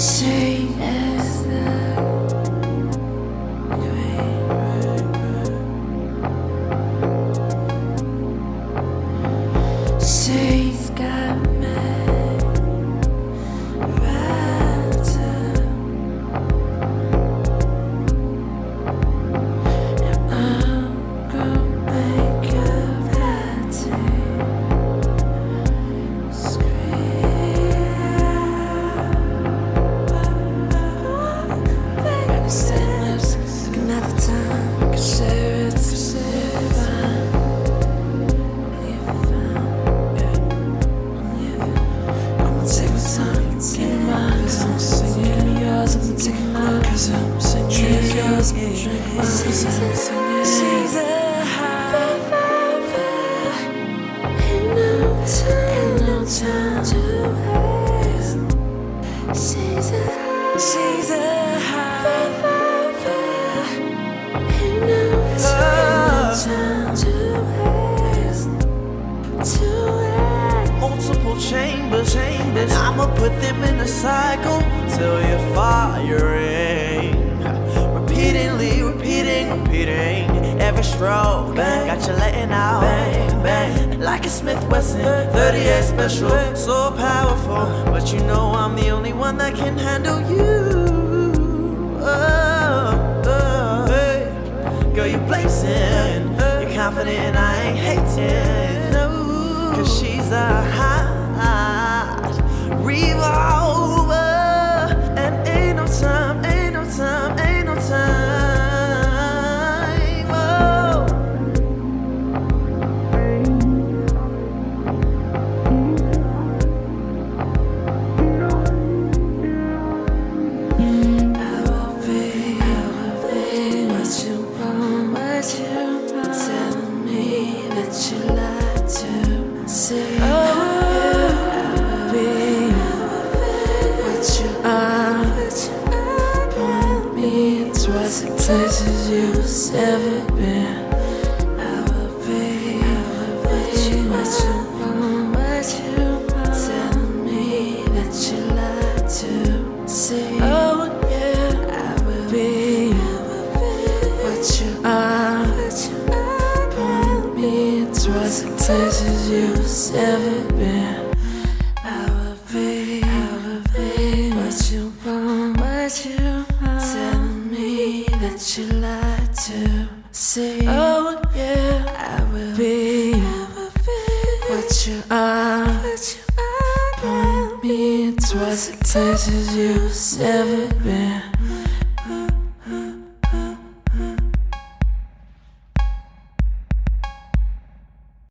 say chambers, and I'ma put them in a cycle till stroke. Got you letting out, bang, bang, like a Smith Wesson 38 special, so powerful. But you know I'm the only one that can handle you. Oh, oh, hey. Girl, you're blazing, you're confident, and I ain't hating. No, cause she's a hot places you've never been. I will be, what you what you want. Telling me that you like to see. Oh yeah, I will be, what you are. Point me towards the places you've been. I be, what you want, what you that you like to see. Oh yeah, I will be, what you are. Point me towards the places you've never been.